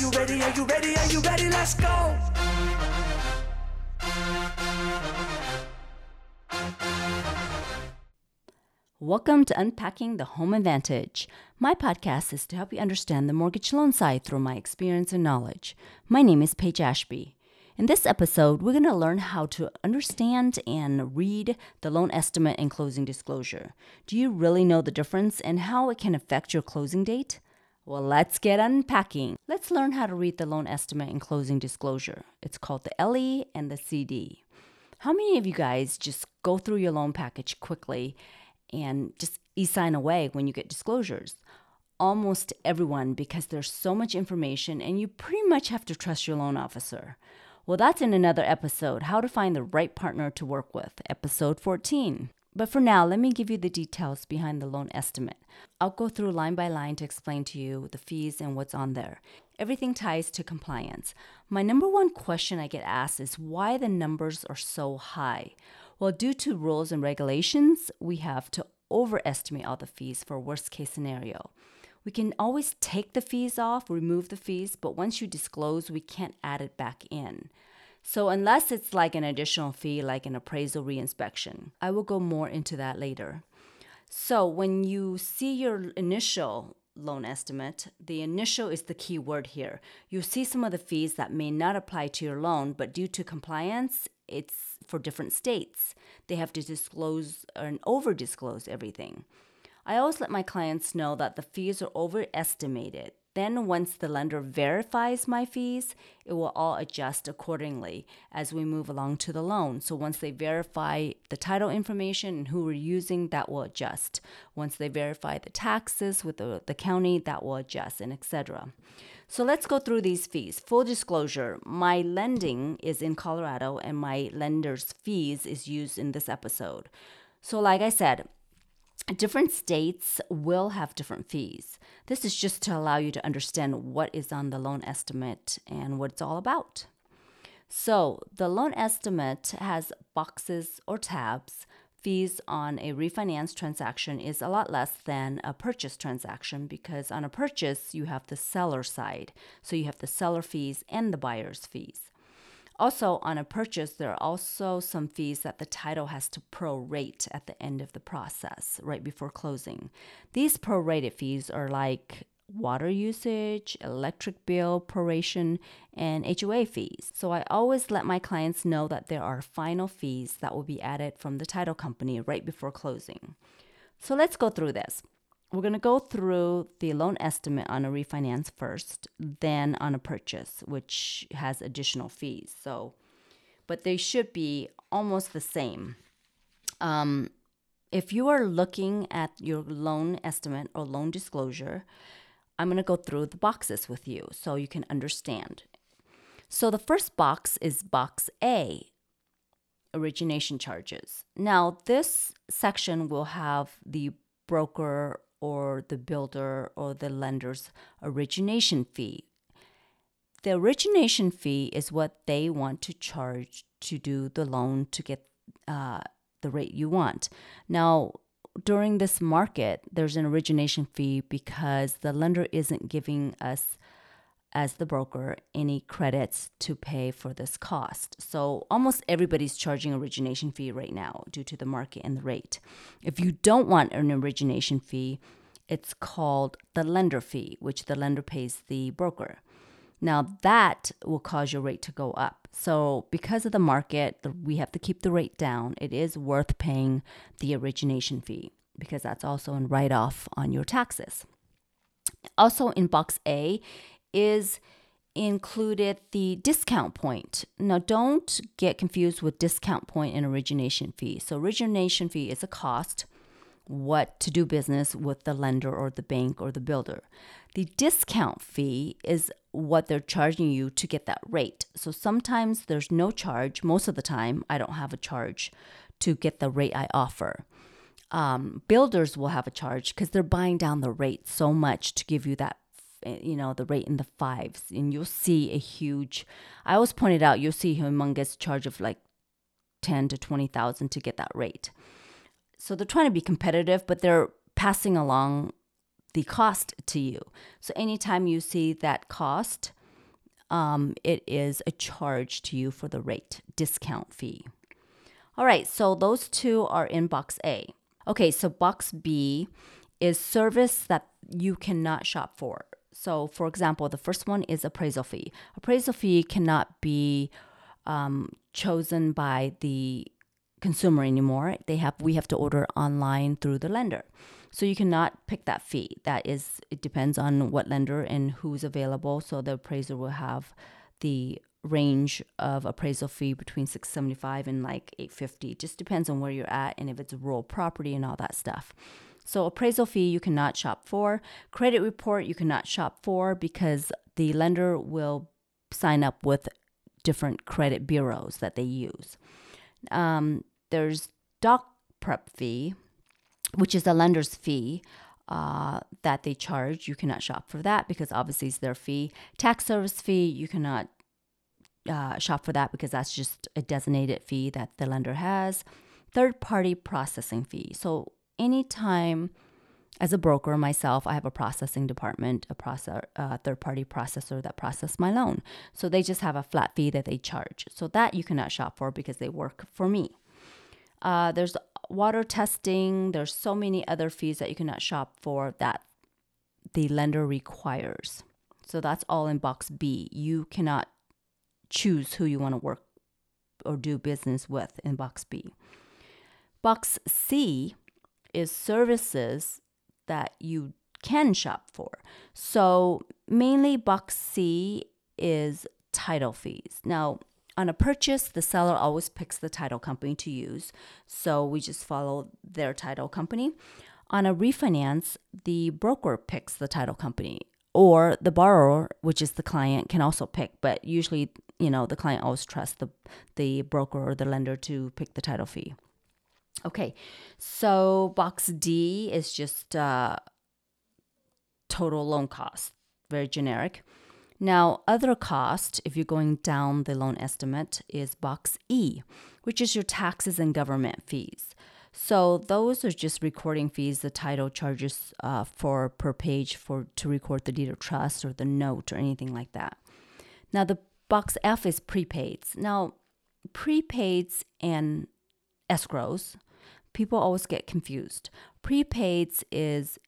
you ready? Are you ready? Are you ready? Let's go. Welcome to Unpacking the Home Advantage. My podcast is to help you understand the mortgage loan side through my experience and knowledge. My name is Paige Ashby. In this episode, we're going to learn how to understand and read the loan estimate and closing disclosure. Do you really know the difference and how it can affect your closing date? Well, let's get unpacking. Let's learn how to read the loan estimate and closing disclosure. It's called the LE and the CD. How many of you guys just go through your loan package quickly and just e-sign away when you get disclosures? Almost everyone because there's so much information and you pretty much have to trust your loan officer. Well, that's in another episode How to Find the Right Partner to Work with, episode 14. But for now, let me give you the details behind the loan estimate. I'll go through line by line to explain to you the fees and what's on there. Everything ties to compliance. My number one question I get asked is why the numbers are so high. Well, due to rules and regulations, we have to overestimate all the fees for worst case scenario. We can always take the fees off, remove the fees, but once you disclose, we can't add it back in. So, unless it's like an additional fee, like an appraisal reinspection, I will go more into that later. So, when you see your initial loan estimate, the initial is the key word here. You see some of the fees that may not apply to your loan, but due to compliance, it's for different states. They have to disclose and over disclose everything. I always let my clients know that the fees are overestimated. Then, once the lender verifies my fees, it will all adjust accordingly as we move along to the loan. So, once they verify the title information and who we're using, that will adjust. Once they verify the taxes with the, the county, that will adjust, and etc. So, let's go through these fees. Full disclosure my lending is in Colorado, and my lender's fees is used in this episode. So, like I said, different states will have different fees. This is just to allow you to understand what is on the loan estimate and what it's all about. So, the loan estimate has boxes or tabs. Fees on a refinance transaction is a lot less than a purchase transaction because on a purchase, you have the seller side. So, you have the seller fees and the buyer's fees. Also, on a purchase, there are also some fees that the title has to prorate at the end of the process, right before closing. These prorated fees are like water usage, electric bill proration, and HOA fees. So I always let my clients know that there are final fees that will be added from the title company right before closing. So let's go through this we're going to go through the loan estimate on a refinance first, then on a purchase, which has additional fees. So, but they should be almost the same. Um, if you are looking at your loan estimate or loan disclosure, I'm going to go through the boxes with you so you can understand. So, the first box is box A origination charges. Now, this section will have the broker or the builder or the lender's origination fee. The origination fee is what they want to charge to do the loan to get uh, the rate you want. Now, during this market, there's an origination fee because the lender isn't giving us as the broker any credits to pay for this cost. So almost everybody's charging origination fee right now due to the market and the rate. If you don't want an origination fee, it's called the lender fee, which the lender pays the broker. Now that will cause your rate to go up. So because of the market, we have to keep the rate down. It is worth paying the origination fee because that's also a write off on your taxes. Also in box A is included the discount point. Now, don't get confused with discount point and origination fee. So, origination fee is a cost, what to do business with the lender or the bank or the builder. The discount fee is what they're charging you to get that rate. So, sometimes there's no charge. Most of the time, I don't have a charge to get the rate I offer. Um, builders will have a charge because they're buying down the rate so much to give you that you know the rate in the fives and you'll see a huge i always pointed out you'll see humongous charge of like 10 to 20000 to get that rate so they're trying to be competitive but they're passing along the cost to you so anytime you see that cost um, it is a charge to you for the rate discount fee. All right, so those two are in box A. Okay, so box B is service that you cannot shop for. So, for example, the first one is appraisal fee. Appraisal fee cannot be um, chosen by the consumer anymore. They have we have to order online through the lender. So you cannot pick that fee. That is it depends on what lender and who's available. So the appraiser will have the range of appraisal fee between 675 and like 850 just depends on where you're at and if it's a rural property and all that stuff so appraisal fee you cannot shop for credit report you cannot shop for because the lender will sign up with different credit bureaus that they use um, there's doc prep fee, which is a lender's fee uh, that they charge. You cannot shop for that because obviously it's their fee. Tax service fee, you cannot uh, shop for that because that's just a designated fee that the lender has. Third party processing fee. So anytime as a broker myself, I have a processing department, a process, uh, third party processor that process my loan. So they just have a flat fee that they charge. So that you cannot shop for because they work for me. Uh, there's water testing. There's so many other fees that you cannot shop for that the lender requires. So that's all in box B. You cannot choose who you want to work or do business with in box B. Box C is services that you can shop for. So, mainly box C is title fees. Now, on a purchase, the seller always picks the title company to use. So, we just follow their title company. On a refinance, the broker picks the title company or the borrower, which is the client, can also pick, but usually, you know, the client always trusts the the broker or the lender to pick the title fee. Okay, so box D is just uh, total loan cost, very generic. Now, other cost, if you're going down the loan estimate, is box E, which is your taxes and government fees. So those are just recording fees the title charges uh, for per page for to record the deed of trust or the note or anything like that. Now the box F is prepaids. Now prepaids and escrows people always get confused. Prepaids is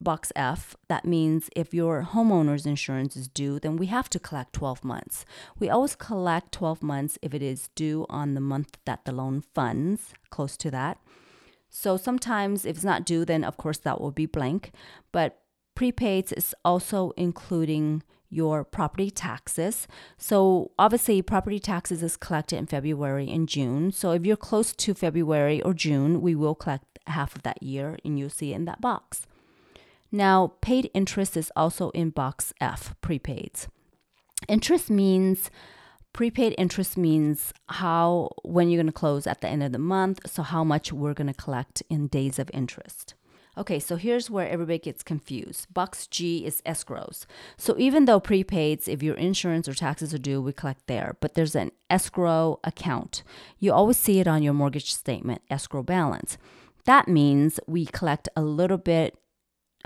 box F. That means if your homeowner's insurance is due, then we have to collect 12 months. We always collect 12 months if it is due on the month that the loan funds, close to that. So sometimes if it's not due, then of course that will be blank. But prepaids is also including your property taxes. So, obviously, property taxes is collected in February and June. So, if you're close to February or June, we will collect half of that year and you'll see it in that box. Now, paid interest is also in box F, prepaids. Interest means prepaid interest means how when you're going to close at the end of the month, so how much we're going to collect in days of interest. Okay, so here's where everybody gets confused. Box G is escrows. So even though prepaids, if your insurance or taxes are due, we collect there, but there's an escrow account. You always see it on your mortgage statement, escrow balance. That means we collect a little bit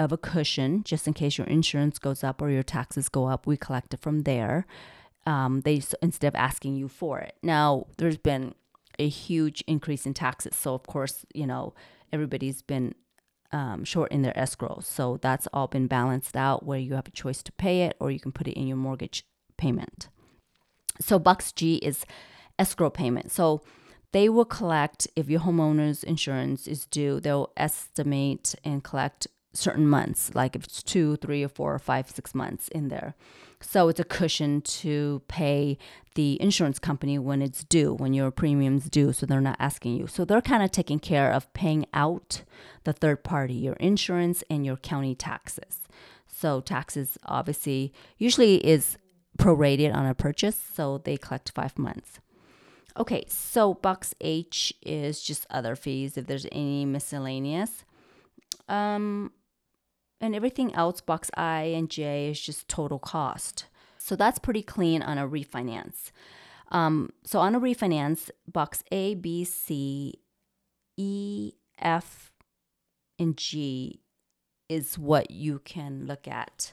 of a cushion just in case your insurance goes up or your taxes go up. We collect it from there. Um, they instead of asking you for it. Now there's been a huge increase in taxes, so of course you know everybody's been um, short in their escrow. So that's all been balanced out where you have a choice to pay it or you can put it in your mortgage payment. So Box G is escrow payment. So they will collect if your homeowner's insurance is due, they'll estimate and collect certain months, like if it's two, three, or four, or five, six months in there. So it's a cushion to pay the insurance company when it's due, when your premium's due, so they're not asking you. So they're kind of taking care of paying out the third party, your insurance and your county taxes. So taxes obviously usually is prorated on a purchase, so they collect five months. Okay, so box H is just other fees if there's any miscellaneous. Um, and everything else, box I and J, is just total cost. So that's pretty clean on a refinance. Um, so on a refinance, box A, B, C, E, F, and G is what you can look at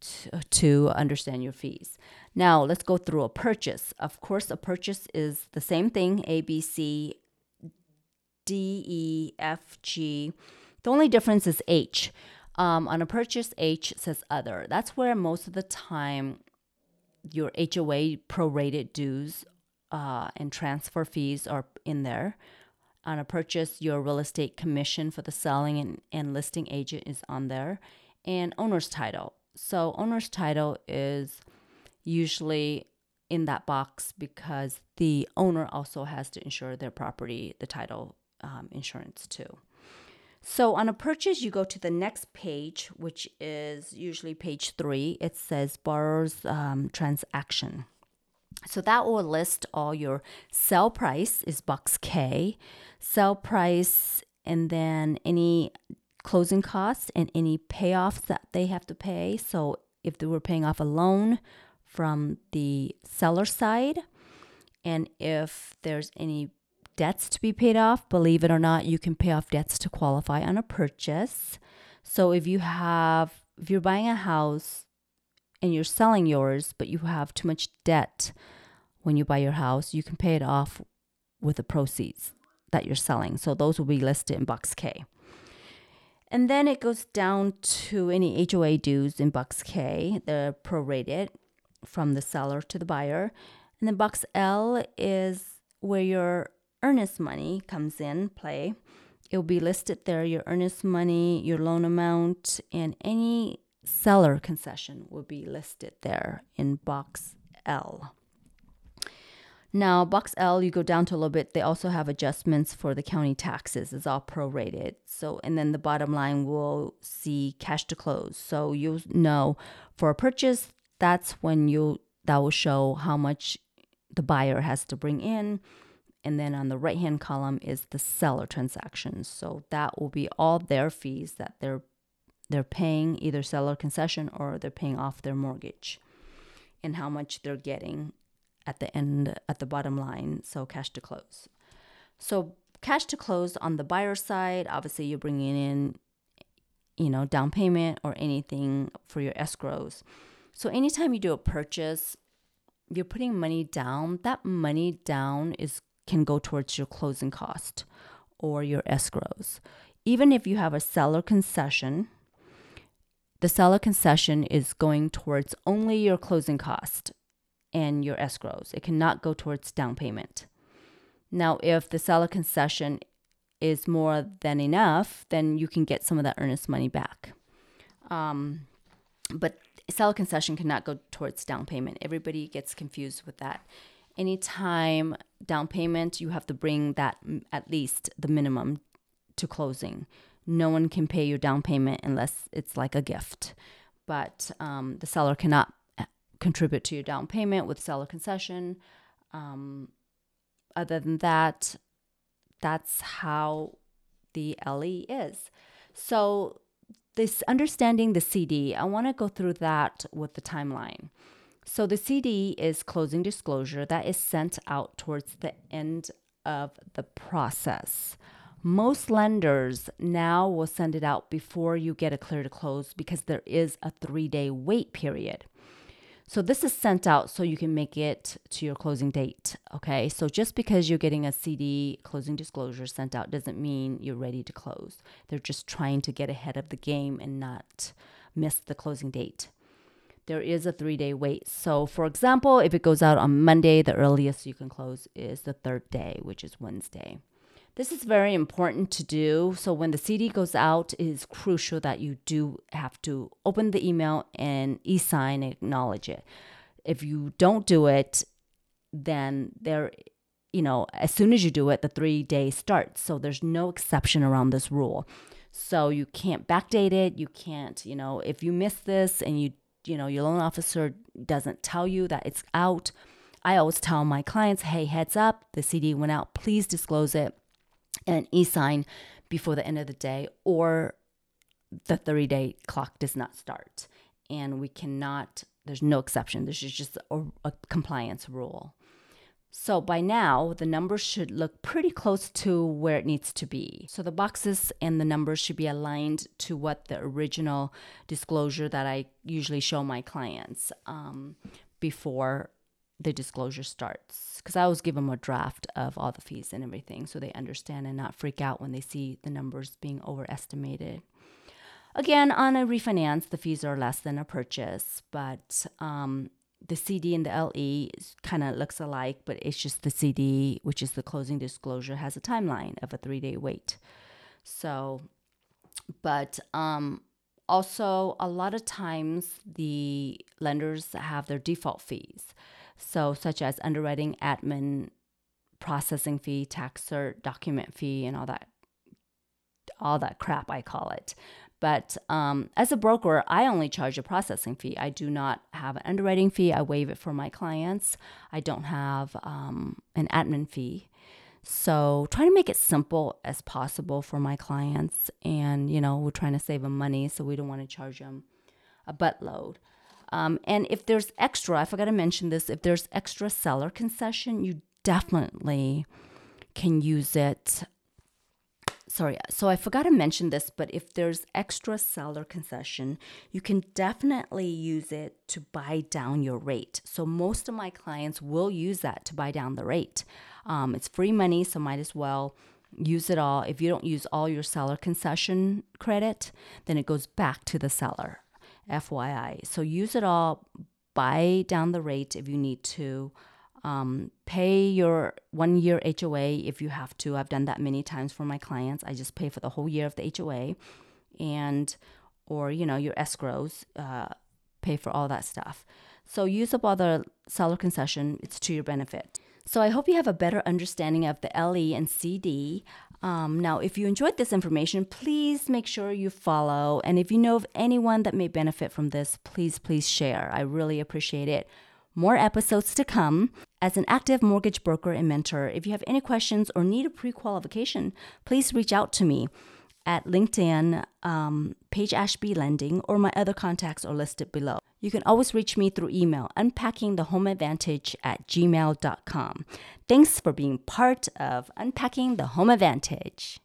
t- to understand your fees. Now, let's go through a purchase. Of course, a purchase is the same thing A, B, C, D, E, F, G. The only difference is H. Um, on a purchase, H says other. That's where most of the time your HOA prorated dues uh, and transfer fees are in there. On a purchase, your real estate commission for the selling and, and listing agent is on there, and owner's title. So, owner's title is usually in that box because the owner also has to insure their property, the title um, insurance too. So on a purchase, you go to the next page, which is usually page three. It says borrower's um, transaction. So that will list all your sell price is box K, sell price, and then any closing costs and any payoffs that they have to pay. So if they were paying off a loan from the seller side, and if there's any debts to be paid off. Believe it or not, you can pay off debts to qualify on a purchase. So if you have, if you're buying a house and you're selling yours, but you have too much debt when you buy your house, you can pay it off with the proceeds that you're selling. So those will be listed in box K. And then it goes down to any HOA dues in box K. They're prorated from the seller to the buyer. And then box L is where your earnest money comes in play. It will be listed there your earnest money, your loan amount, and any seller concession will be listed there in box L. Now, box L, you go down to a little bit, they also have adjustments for the county taxes. It's all prorated. So, and then the bottom line will see cash to close. So you know for a purchase, that's when you that will show how much the buyer has to bring in and then on the right hand column is the seller transactions. So that will be all their fees that they're they're paying either seller concession or they're paying off their mortgage and how much they're getting at the end at the bottom line so cash to close. So cash to close on the buyer side obviously you're bringing in you know down payment or anything for your escrows. So anytime you do a purchase you're putting money down. That money down is can go towards your closing cost or your escrows. Even if you have a seller concession, the seller concession is going towards only your closing cost and your escrows. It cannot go towards down payment. Now, if the seller concession is more than enough, then you can get some of that earnest money back. Um, but seller concession cannot go towards down payment. Everybody gets confused with that anytime down payment, you have to bring that at least the minimum to closing. No one can pay your down payment unless it's like a gift. But um, the seller cannot uh, contribute to your down payment with seller concession. Um, other than that, that's how the LE is. So, this understanding the CD, I want to go through that with the timeline. So the CD is closing disclosure that is sent out towards the end of the process. Most lenders now will send it out before you get a clear to close because there is a three day wait period. So this is sent out so you can make it to your closing date. Okay. So just because you're getting a CD closing disclosure sent out doesn't mean you're ready to close. They're just trying to get ahead of the game and not miss the closing date there is a three day wait. So, for example, if it goes out on Monday, the earliest you can close is the third day, which is Wednesday. This is very important to do. So, when the CD goes out, it is crucial that you do have to open the email and e sign and acknowledge it. If you don't do it, then there you know, as soon as you do it, the three days starts. So there's no exception around this rule. So you can't backdate it. You can't, you know, if you miss this and you you know, your loan officer doesn't tell you that it's out, I always tell my clients, hey, heads up, the CD went out. Please disclose it and e sign before the end of the day, or the 30 day clock does not start. And we cannot, there's no exception. This is just a, a compliance rule. So by now, the numbers should look pretty close to where it needs to be. So the boxes and the numbers should be aligned to what the original disclosure that I usually show my clients um, before the disclosure starts. Because I always give them a draft of all the fees and everything so they understand and not freak out when they see the numbers being overestimated. Again, on a refinance, the fees are less than a purchase, but um, the CD and the LE kind of looks alike, but it's just the CD, which is the closing disclosure, has a timeline of a three day wait. So, but um, also a lot of times the lenders have their default fees. So, such as underwriting, admin, processing fee, tax cert, document fee, and all that, all that crap I call it. But um, as a broker, I only charge a processing fee. I do not have an underwriting fee. I waive it for my clients. I don't have um, an admin fee. So try to make it simple as possible for my clients. And, you know, we're trying to save them money, so we don't want to charge them a buttload. Um, and if there's extra, I forgot to mention this, if there's extra seller concession, you definitely can use it sorry, so I forgot to mention this, but if there's extra seller concession, you can definitely use it to buy down your rate. So most of my clients will use that to buy down the rate. Um, it's free money, so might as well use it all. If you don't use all your seller concession credit, then it goes back to the seller. FYI. So use it all, buy down the rate if you need to. Um, pay your one year HOA if you have to. I've done that many times for my clients. I just pay for the whole year of the HOA, and or you know your escrows, uh, pay for all that stuff. So use up all the seller concession. It's to your benefit. So I hope you have a better understanding of the LE and CD. Um, now, if you enjoyed this information, please make sure you follow. And if you know of anyone that may benefit from this, please, please share. I really appreciate it more episodes to come. As an active mortgage broker and mentor, if you have any questions or need a pre qualification, please reach out to me at LinkedIn, um, Paige Ashby Lending, or my other contacts are listed below. You can always reach me through email, unpackingthehomeadvantage at gmail.com. Thanks for being part of Unpacking the Home Advantage.